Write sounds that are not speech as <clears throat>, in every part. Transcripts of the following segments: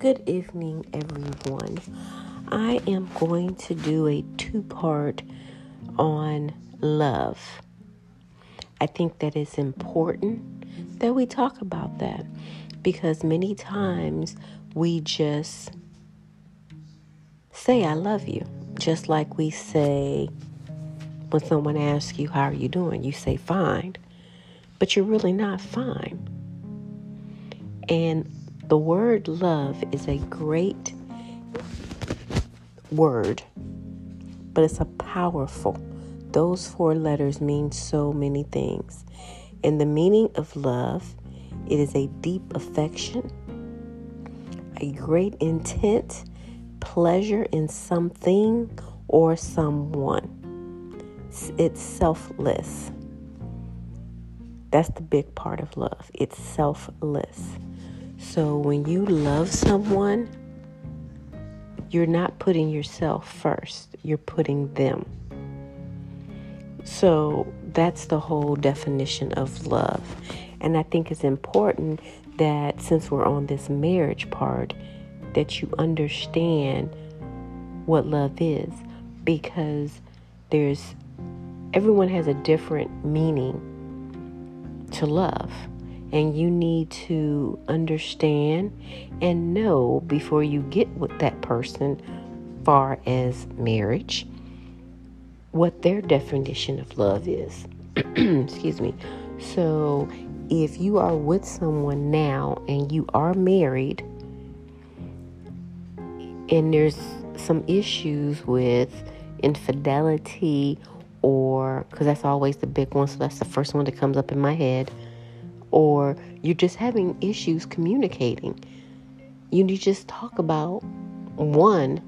Good evening, everyone. I am going to do a two part on love. I think that it's important that we talk about that because many times we just say, I love you, just like we say when someone asks you, How are you doing? You say, Fine, but you're really not fine. And the word love is a great word, but it's a powerful. Those four letters mean so many things. In the meaning of love, it is a deep affection, a great intent, pleasure in something or someone. It's selfless. That's the big part of love. It's selfless. So when you love someone, you're not putting yourself first, you're putting them. So that's the whole definition of love. And I think it's important that since we're on this marriage part, that you understand what love is because there's everyone has a different meaning to love. And you need to understand and know before you get with that person, far as marriage, what their definition of love is. <clears throat> Excuse me. So, if you are with someone now and you are married, and there's some issues with infidelity or because that's always the big one, so that's the first one that comes up in my head, or you're just having issues communicating. You need to just talk about one,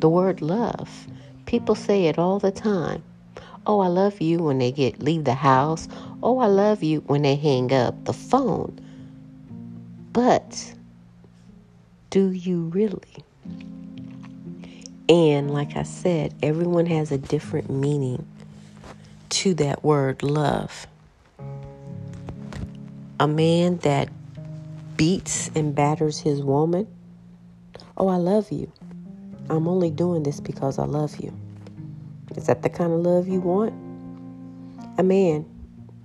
the word love. People say it all the time. Oh, I love you when they get leave the house. Oh, I love you when they hang up the phone. But do you really? And like I said, everyone has a different meaning to that word love. A man that beats and batters his woman, oh, I love you. I'm only doing this because I love you. Is that the kind of love you want? A man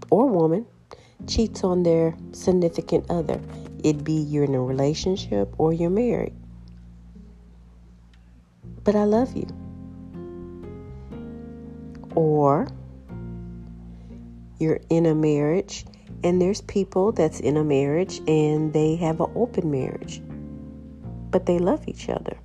or woman cheats on their significant other. It be you're in a relationship or you're married but I love you. Or you're in a marriage and there's people that's in a marriage and they have an open marriage, but they love each other.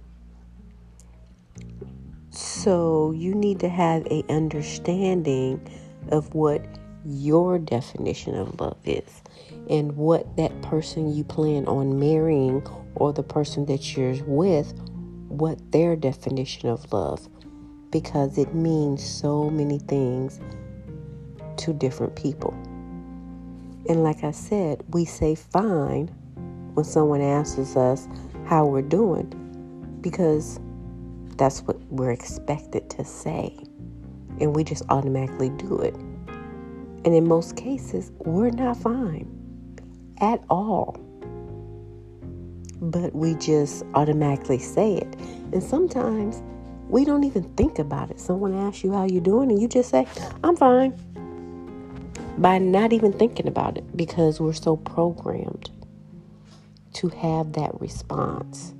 So you need to have a understanding of what your definition of love is and what that person you plan on marrying or the person that you're with what their definition of love because it means so many things to different people. And like I said, we say fine when someone asks us how we're doing because that's what we're expected to say. And we just automatically do it. And in most cases, we're not fine at all but we just automatically say it. And sometimes we don't even think about it. Someone asks you how you're doing and you just say, "I'm fine." By not even thinking about it because we're so programmed to have that response.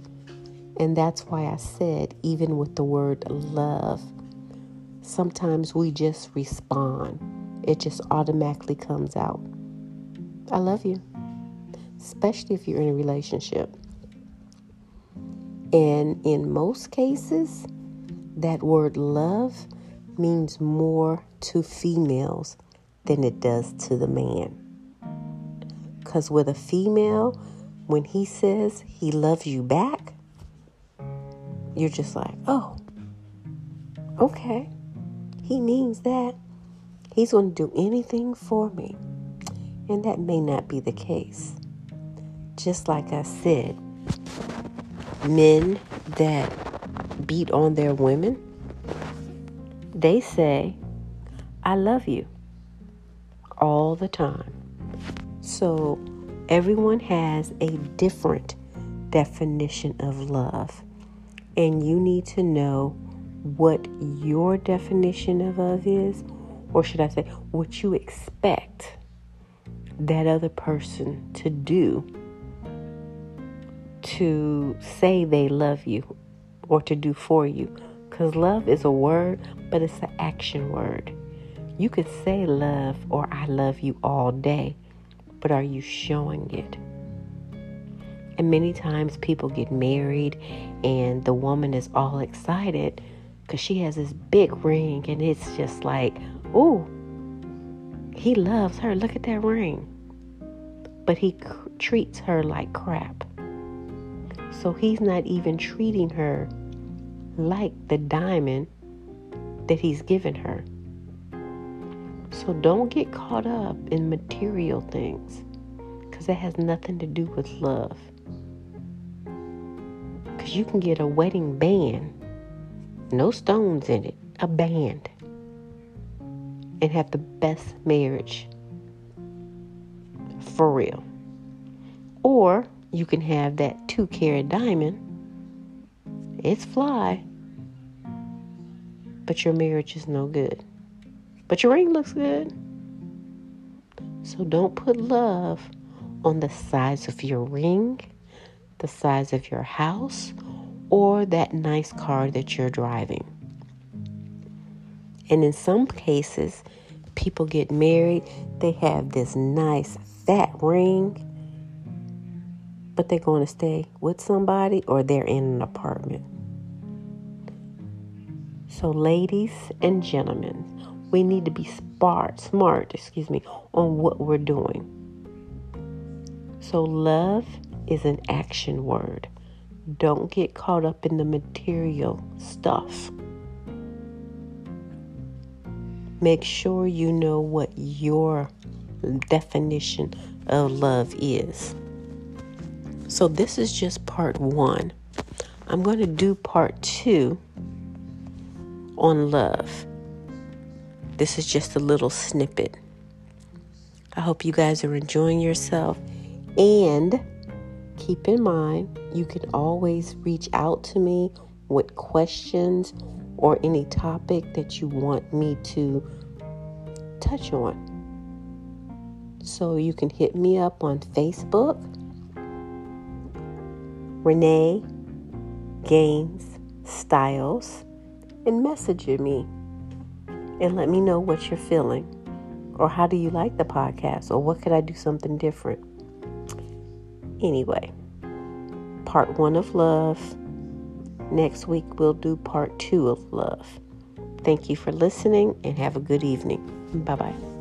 And that's why I said even with the word love, sometimes we just respond. It just automatically comes out. I love you. Especially if you're in a relationship. And in most cases, that word love means more to females than it does to the man. Because with a female, when he says he loves you back, you're just like, oh, okay. He means that. He's going to do anything for me. And that may not be the case. Just like I said, men that beat on their women, they say, I love you all the time. So everyone has a different definition of love. And you need to know what your definition of love is, or should I say, what you expect that other person to do to say they love you or to do for you. Because love is a word, but it's an action word. You could say love or I love you all day, but are you showing it? And many times people get married and the woman is all excited because she has this big ring and it's just like, oh, he loves her. Look at that ring. But he c- treats her like crap. So he's not even treating her like the diamond that he's given her. So don't get caught up in material things because it has nothing to do with love. Because you can get a wedding band, no stones in it, a band, and have the best marriage for real. Or you can have that two carat diamond. It's fly, but your marriage is no good. But your ring looks good. So don't put love on the size of your ring, the size of your house, or that nice car that you're driving. And in some cases, people get married, they have this nice fat ring, but they're going to stay with somebody or they're in an apartment. So, ladies and gentlemen, we need to be smart, smart, excuse me, on what we're doing. So, love is an action word. Don't get caught up in the material stuff. Make sure you know what your definition of love is. So, this is just part one. I'm going to do part two on love. This is just a little snippet. I hope you guys are enjoying yourself. And keep in mind, you can always reach out to me with questions or any topic that you want me to touch on. So you can hit me up on Facebook Renee Gaines Styles and message me and let me know what you're feeling or how do you like the podcast or what could I do something different. Anyway, part one of love. Next week we'll do part two of love. Thank you for listening and have a good evening. Bye bye.